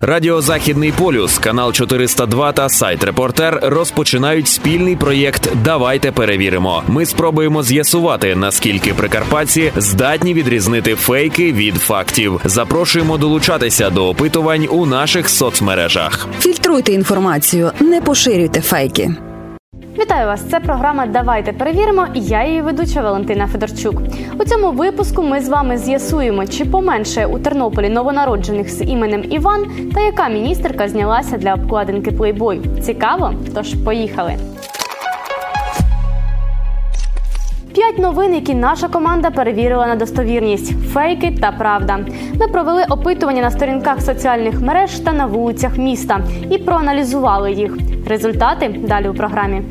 Радіо Західний полюс, канал 402 та сайт Репортер розпочинають спільний проєкт Давайте перевіримо. Ми спробуємо з'ясувати, наскільки прикарпатці здатні відрізнити фейки від фактів. Запрошуємо долучатися до опитувань у наших соцмережах. Фільтруйте інформацію, не поширюйте фейки. Вітаю вас! Це програма Давайте перевіримо. і Я її ведуча Валентина Федорчук. У цьому випуску ми з вами з'ясуємо, чи поменше у Тернополі новонароджених з іменем Іван та яка міністерка знялася для обкладинки Playboy. Цікаво? Тож поїхали. П'ять новин, які наша команда перевірила на достовірність: фейки та правда. Ми провели опитування на сторінках соціальних мереж та на вулицях міста і проаналізували їх. Результати далі у програмі.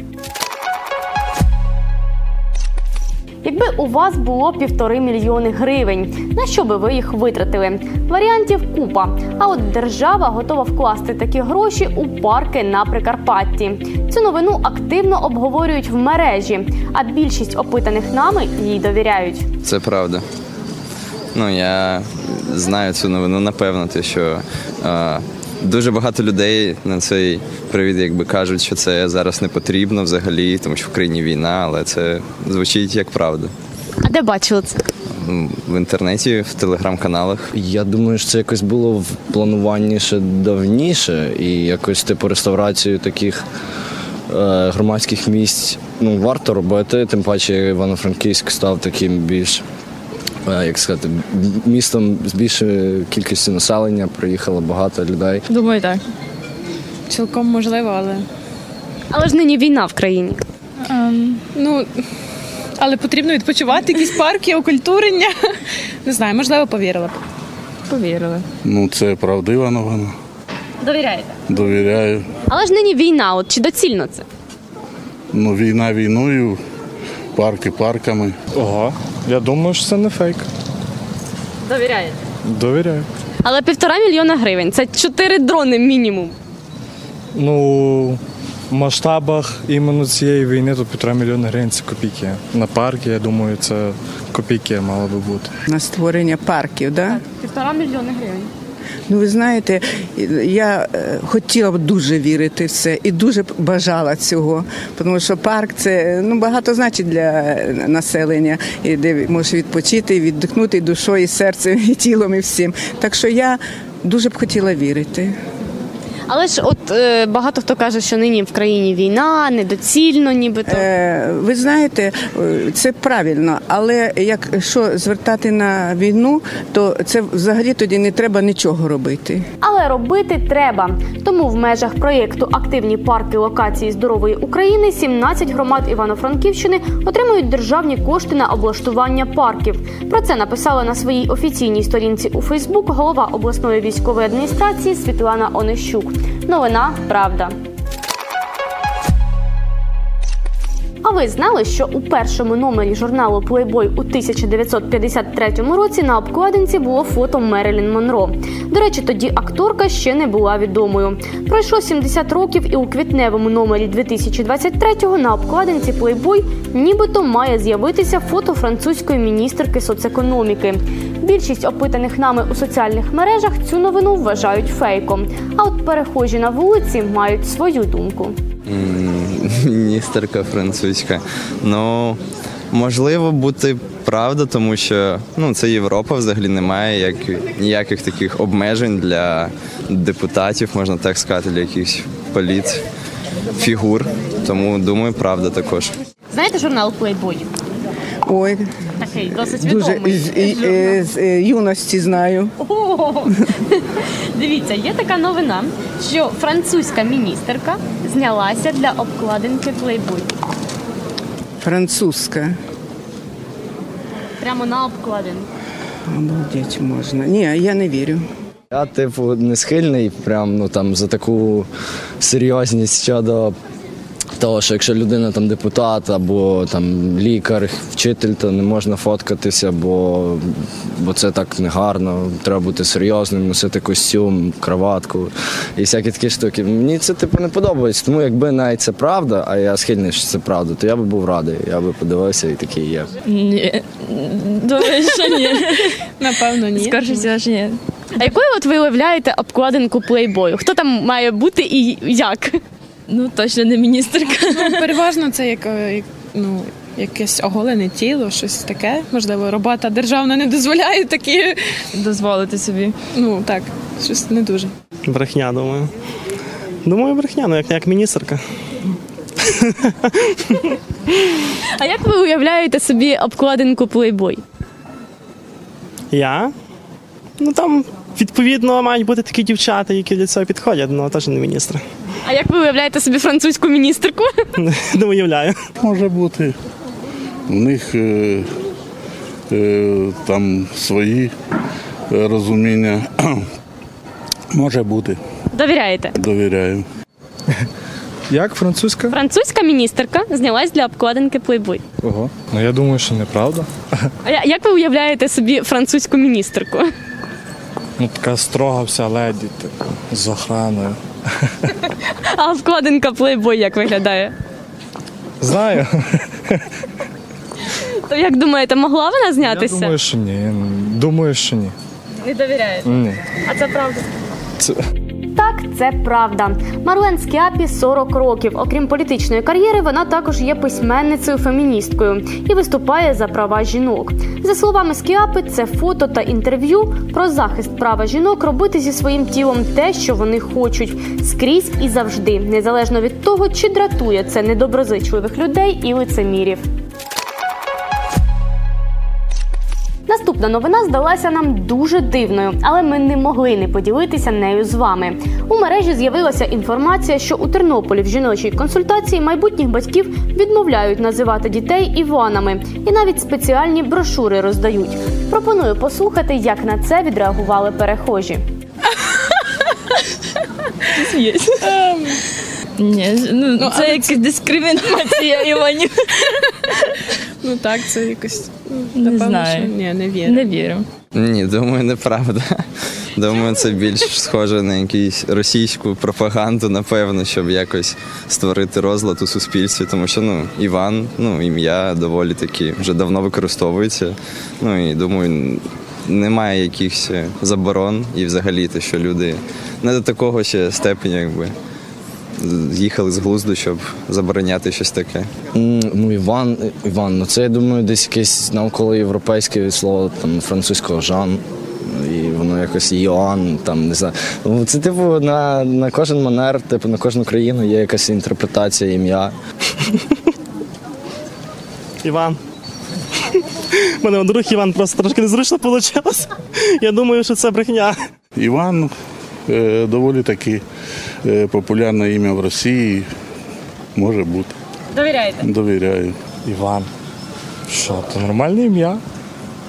Якби у вас було півтори мільйони гривень, на що би ви їх витратили? Варіантів купа. А от держава готова вкласти такі гроші у парки на Прикарпатті. Цю новину активно обговорюють в мережі, а більшість опитаних нами їй довіряють. Це правда. Ну, я знаю цю новину, напевно, те, що е, дуже багато людей на цей привід якби кажуть, що це зараз не потрібно взагалі, тому що в країні війна, але це звучить як правда. А де бачили це? В інтернеті, в телеграм-каналах. Я думаю, що це якось було в плануванні ще давніше, і якось типу реставрацію таких е, громадських місць ну, варто робити. Тим паче Івано-Франківськ став таким більш, як сказати, містом з більшою кількістю населення. Приїхало багато людей. Думаю, так. Цілком можливо, але. Але ж нині війна в країні. Ем, ну, але потрібно відпочивати, якісь парки, окультурення. Не знаю, можливо, повірила б. Повірила. Ну, це правдива новина. Довіряєте? Довіряю. Але ж нині війна. От чи доцільно це? Ну, війна війною, парки парками. Ого, я думаю, що це не фейк. Довіряєте. Довіряю. Але півтора мільйона гривень це чотири дрони мінімум. Ну, в масштабах іменно цієї війни то півтора мільйона гривень це копійки. На парки, я думаю, це копійки мало би бути. на створення парків. Да? Півтора мільйона гривень. Ну ви знаєте, я е, хотіла б дуже вірити в це і дуже б бажала цього, тому що парк це ну багато значить для населення, і де можеш відпочити, віддихнути і душою, і серцем, і тілом, і всім. Так що я дуже б хотіла вірити. Але ж от е, багато хто каже, що нині в країні війна, недоцільно, нібито. Е, ви знаєте, е, це правильно, але якщо звертати на війну, то це взагалі тоді не треба нічого робити. Але робити треба. Тому в межах проєкту Активні парки локації здорової України 17 громад Івано-Франківщини отримують державні кошти на облаштування парків. Про це написала на своїй офіційній сторінці у Фейсбук голова обласної військової адміністрації Світлана Онищук. Новина правда. А ви знали, що у першому номері журналу Playboy у 1953 році на обкладинці було фото Мерилін Монро. До речі, тоді акторка ще не була відомою. Пройшло 70 років, і у квітневому номері 2023-го на обкладинці Playboy нібито має з'явитися фото французької міністерки соцекономіки. Більшість опитаних нами у соціальних мережах цю новину вважають фейком. А от перехожі на вулиці мають свою думку. Міністерка французька. Ну, можливо, бути правда, тому що ну, це Європа взагалі немає як, ніяких таких обмежень для депутатів, можна так сказати, для якихось політ фігур. Тому думаю, правда також. Знаєте журнал Playboy? Ой, Такий досить дуже відомий. з, і- е, з е, юності знаю. О, Дивіться, є така новина, що французька міністерка знялася для обкладинки Playboy. Французька. Прямо на обкладинку. Обалдеть можна. Ні, я не вірю. Я, типу, не схильний прям ну там за таку серйозність щодо того, що якщо людина там депутат або там лікар, вчитель, то не можна фоткатися, бо, бо це так негарно. Треба бути серйозним, носити костюм, краватку і всякі такі штуки. Мені це типу не подобається. Тому якби навіть це правда, а я схильний, що це правда, то я би був радий. Я би подивився і такий є. Ні. Думаю, що ні. Напевно, ні. Скорше всього, що ні. А якою от ви уявляєте обкладинку плейбою? Хто там має бути і як? Ну, точно не міністерка. Ну, переважно це як, е, як ну, якесь оголене тіло, щось таке. Можливо, робота державна не дозволяє такі. Дозволити собі. Ну так, щось не дуже. Брехня, думаю. Думаю, брехня, ну як, як міністерка. А як ви уявляєте собі обкладинку плейбой? Я? Ну там, відповідно, мають бути такі дівчата, які для цього підходять, але теж не міністри. А як ви уявляєте собі французьку міністерку? Не уявляю. Може бути. У них е, е, там свої розуміння. Може бути, Довіряєте? довіряю. Як французька? Французька міністерка знялась для обкладинки плейбой. Ого. Ну я думаю, що неправда. А я- як ви уявляєте собі французьку міністерку? Ну така строга вся леді, типу, з охраною. А вкладинка плейбой як виглядає? Знаю. То як думаєте, могла вона Я знятися? думаю, що ні. Думаю, що ні. Не довіряєте. Ні. А це правда. Це... Так, це правда. Марлен Скіапі 40 років. Окрім політичної кар'єри, вона також є письменницею феміністкою і виступає за права жінок. За словами Скіапи, це фото та інтерв'ю про захист права жінок робити зі своїм тілом те, що вони хочуть, скрізь і завжди, незалежно від того, чи дратує це недоброзичливих людей і лицемірів. Наступна новина здалася нам дуже дивною, але ми не могли не поділитися нею з вами. У мережі з'явилася інформація, що у Тернополі в жіночій консультації майбутніх батьків відмовляють називати дітей Іванами і навіть спеціальні брошури роздають. Пропоную послухати, як на це відреагували перехожі. Ні, ну, це якась дискримінація Іванів. Ну так, це якось Не напевно, знаю. що ні, не вірю. Не вірю. Ні, думаю, неправда. Думаю, це більш схоже на якусь російську пропаганду, напевно, щоб якось створити розлад у суспільстві, тому що ну, Іван, ну, ім'я доволі таки вже давно використовується. Ну і думаю, немає якихось заборон і взагалі те, що люди не до такого ще степеня, якби. Їхали з глузду, щоб забороняти щось таке. Ну, Іван, Іван, ну це я думаю, десь якесь навколоєвропейське від слова там французького Жан. І воно якось Йоанн, там не знаю. Ну, Це типу на, на кожен манер, типу на кожну країну є якась інтерпретація ім'я. Іван. У мене друг Іван просто трошки незручно вийшло. Я думаю, що це брехня. Іван е, доволі таки е, популярне ім'я в Росії. Може бути. Довіряєте? Довіряю. Іван. Що, це нормальне ім'я?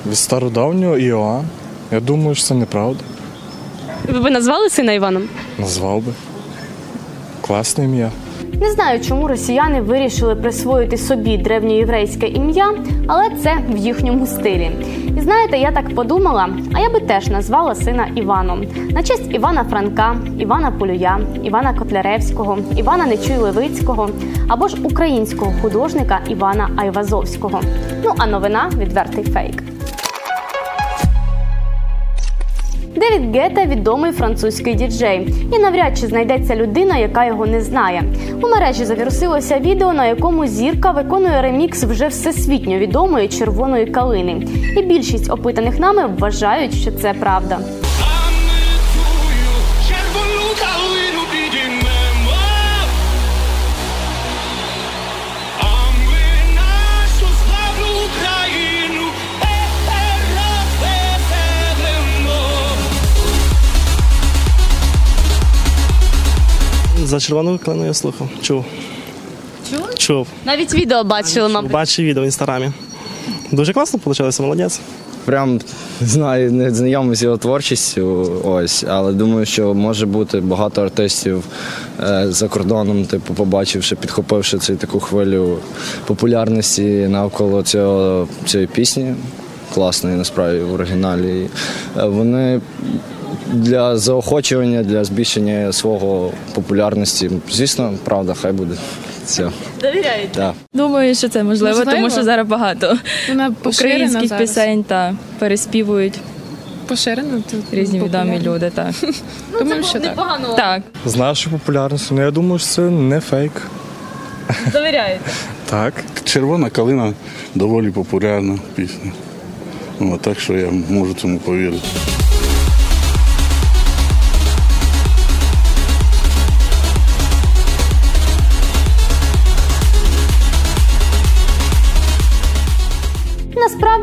Від стародавнього Іоанн. Я думаю, що це неправда. Ви б назвали сина Іваном? Назвав би. Класне ім'я. Не знаю, чому росіяни вирішили присвоїти собі древньоєврейське ім'я, але це в їхньому стилі. І знаєте, я так подумала, а я би теж назвала сина Іваном на честь Івана Франка, Івана Полюя, Івана Котляревського, Івана Нечуй Левицького або ж українського художника Івана Айвазовського. Ну а новина відвертий фейк. Девід Гета відомий французький діджей, і навряд чи знайдеться людина, яка його не знає. У мережі завірусилося відео, на якому зірка виконує ремікс вже всесвітньо відомої червоної калини. І більшість опитаних нами вважають, що це правда. За червону клину я слухав. Чув. Чули? Чув. Навіть відео бачили, мабуть. Бачив відео в інстаграмі. Дуже класно вийшло, молодець. Прям не знаю, не знайомий з його творчістю, ось, але думаю, що може бути багато артистів е, за кордоном, типу, побачивши, підхопивши цю таку хвилю популярності навколо цього, цієї пісні. Класної насправді в оригіналі. Е, Вони для заохочування, для збільшення свого популярності. Звісно, правда, хай буде. Все. Довіряєте? Так. Думаю, що це можливо, Можливо. тому що зараз багато Вона поширена українських зараз. пісень та переспівують. Поширено тут Різні відомі люди, так. Думаю, що так. Так. З нашою популярністю, ну я думаю, що це не фейк. Довіряєте. Так. Червона калина доволі популярна пісня. О, так що я можу цьому повірити.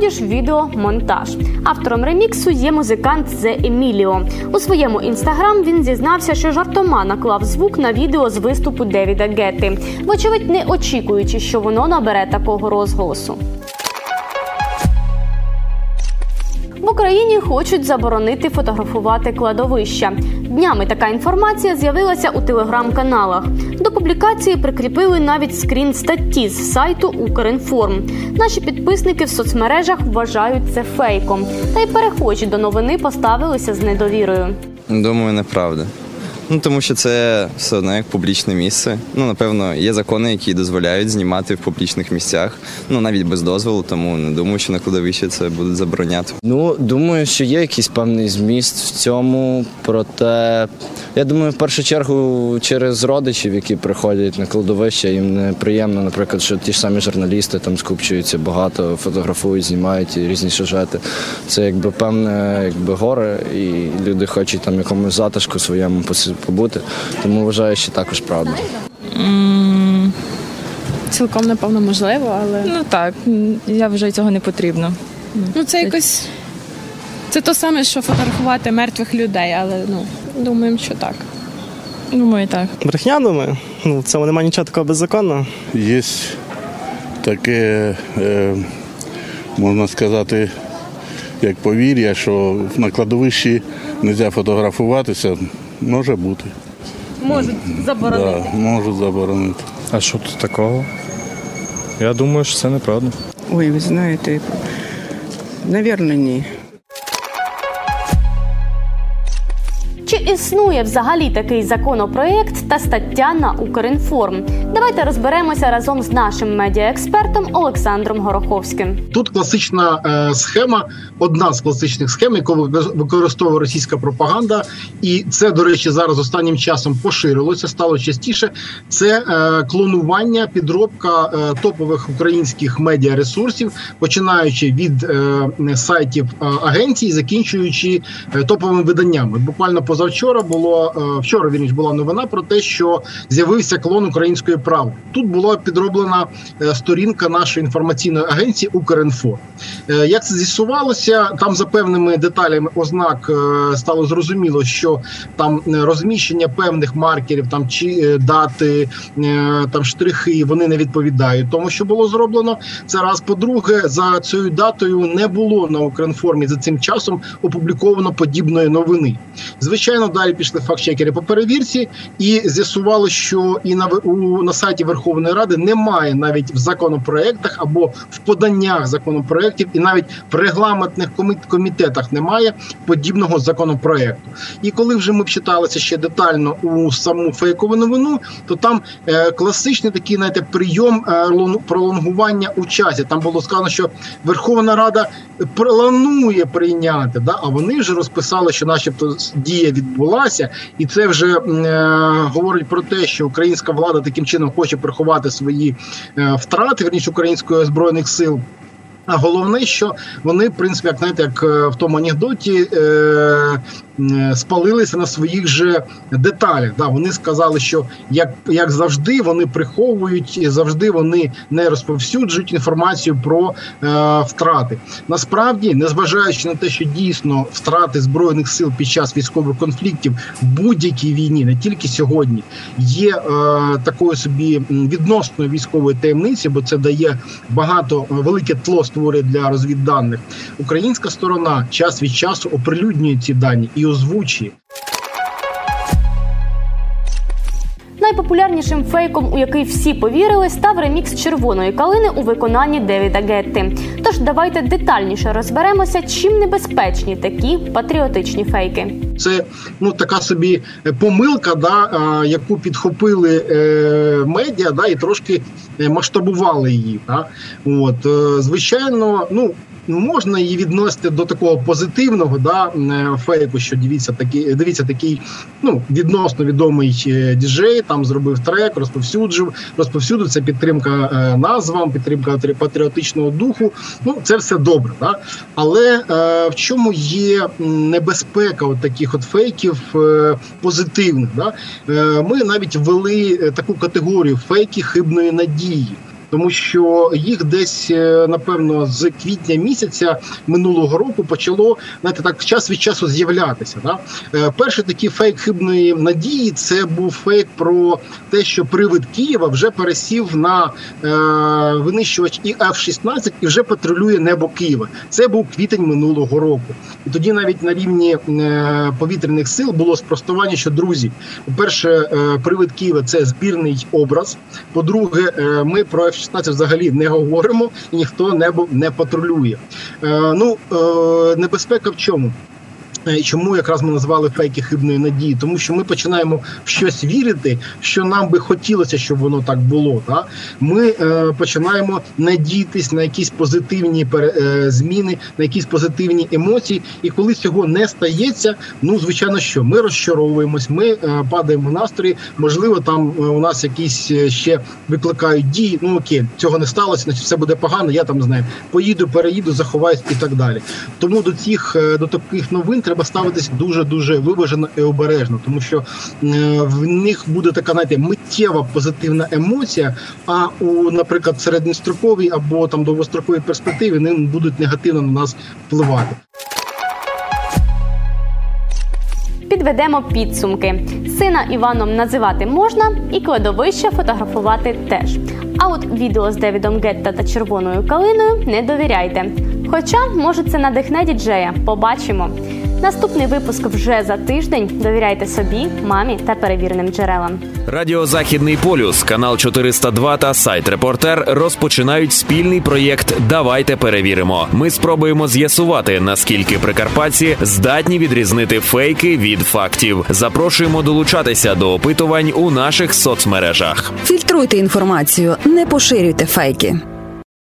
Насправді ж відео монтаж. Автором реміксу є музикант Зе Еміліо. У своєму інстаграм він зізнався, що жартома наклав звук на відео з виступу Девіда Гетти, вочевидь, не очікуючи, що воно набере такого розголосу. В Україні хочуть заборонити фотографувати кладовища. Днями така інформація з'явилася у телеграм-каналах. До публікації прикріпили навіть скрін статті з сайту Укрінформ. Наші підписники в соцмережах вважають це фейком, та й перехожі до новини поставилися з недовірою. Думаю, неправда. Ну тому що це все одно як публічне місце. Ну, напевно, є закони, які дозволяють знімати в публічних місцях, ну навіть без дозволу, тому не думаю, що на кладовищі це будуть забороняти. Ну, думаю, що є якийсь певний зміст в цьому, проте я думаю, в першу чергу через родичів, які приходять на кладовище, їм неприємно, наприклад, що ті ж самі журналісти там скупчуються багато, фотографують, знімають і різні сюжети. Це якби певне якби горе, і люди хочуть там якомусь затишку своєму посі- побути. Тому вважаю, що також правда. Цілком, напевно, можливо, але Ну так, я вважаю, цього не потрібно. ну це якось. Це то саме, що фотографувати мертвих людей, але ну думаємо, що так. Думаю, так. Брехня, думаю. Ну, в цьому немає нічого такого беззаконного. Є таке, е, можна сказати, як повір'я, що на кладовищі не можна фотографуватися. Може бути. Можуть заборонити. Да, можуть заборонити. А що тут такого? Я думаю, що це неправда. Ой, ви знаєте, навірно, ні. Чи існує взагалі такий законопроєкт та стаття на Укрінформ? Давайте розберемося разом з нашим медіаекспертом Олександром Гороховським. Тут класична е, схема, одна з класичних схем, яку вико- використовує російська пропаганда, і це, до речі, зараз останнім часом поширилося, стало частіше. Це е, клонування, підробка е, топових українських медіаресурсів, починаючи від е, сайтів е, агенцій, закінчуючи е, топовими виданнями. Буквально позавчора було вчора. Вірніш була новина про те, що з'явився клон української правди. Тут була підроблена е, сторінка нашої інформаційної агенції Укрінфо. Е, Як це з'ясувалося, там за певними деталями ознак е, стало зрозуміло, що там розміщення певних маркерів, там чи дати, там штрихи, вони не відповідають тому, що було зроблено. Це раз. По-друге, за цією датою не було на Укрінформі за цим часом опубліковано подібної новини. Звичайно, далі пішли фактчекери по перевірці, і з'ясувало, що і на у на сайті Верховної Ради немає навіть в законопроектах або в поданнях законопроектів, і навіть в регламентних комітетах немає подібного законопроекту. І коли вже ми читалися ще детально у саму фейкову новину, то там е, класичний такий знаєте, прийом е, пролонгування у часі. Там було сказано, що Верховна Рада планує прийняти, да, а вони вже розписали, що, начебто, дія відбулася, і це вже е, говорить про те, що українська влада таким чином хоче приховати свої е, втрати, верніше української збройних сил. А головне, що вони, в принципі, як знаєте, як е, в тому анекдоті е, спалилися на своїх же деталях. Да, вони сказали, що як, як завжди вони приховують і завжди вони не розповсюджують інформацію про е, втрати. Насправді, незважаючи на те, що дійсно втрати збройних сил під час військових конфліктів в будь-якій війні, не тільки сьогодні, є е, такою собі відносною військової таємниці, бо це дає багато е, велике тло створює для розвідданих. Українська сторона час від часу оприлюднює ці дані і озвучує. Найпопулярнішим фейком, у який всі повірили, став ремікс червоної калини у виконанні Девіда Гетти. Тож давайте детальніше розберемося, чим небезпечні такі патріотичні фейки. Це ну така собі помилка, да, яку підхопили е, медіа, да, і трошки е, масштабували її. Да. От, е, Звичайно, ну можна її відносити до такого позитивного да, е, фейку, що дивіться такий, дивіться, такий ну, відносно відомий е, діджей, там зробив трек, розповсюджив, розповсюдив це підтримка е, назвам, підтримка патріотичного духу. Ну, це все добре. Да? Але е, в чому є небезпека от таких от фейків е, позитивних? Да? Е, Ми навіть ввели таку категорію фейки хибної надії тому що їх десь е, напевно з квітня місяця минулого року почало знаєте, так час від часу з'являтися. Да? Е, перший такий фейк хибної надії це був фейк про те, що привид Києва вже пересів на е, винищувач і F-16 і вже патрулює небо Києва. Це був квітень минулого року. І тоді навіть на рівні е, повітряних сил було спростування, що друзі, по перше, е, привид Києва це збірний образ. По-друге, е, ми про F-16 16 взагалі не говоримо, ніхто небо не патрулює. Е, Ну е, небезпека в чому? Е, чому якраз ми назвали фейки хибної надії? Тому що ми починаємо в щось вірити, що нам би хотілося, щоб воно так було. Так? Ми е, починаємо надіятись на якісь позитивні е, зміни, на якісь позитивні емоції. І коли цього не стається, ну звичайно, що ми розчаровуємось, ми е, падаємо в настрої. Можливо, там е, у нас якісь е, ще викликають дії. Ну окей, цього не сталося, значить все буде погано. Я там знаю, поїду, переїду, заховаюсь і так далі. Тому до цих до таких новин треба треба ставитись дуже дуже виважено і обережно, тому що е, в них буде така знаєте, миттєва позитивна емоція. А у, наприклад, середньостроковій або там довгостроковій перспективі вони будуть негативно на нас впливати. Підведемо підсумки. Сина Іваном називати можна, і кладовище фотографувати теж. А от відео з Девідом Гетта та червоною калиною не довіряйте. Хоча, може, це надихне діджея. Побачимо. Наступний випуск вже за тиждень. Довіряйте собі, мамі та перевіреним джерелам. Радіо Західний полюс, канал 402 та сайт Репортер розпочинають спільний проєкт Давайте перевіримо. Ми спробуємо з'ясувати, наскільки прикарпатці здатні відрізнити фейки від фактів. Запрошуємо долучатися до опитувань у наших соцмережах. Фільтруйте інформацію, не поширюйте фейки.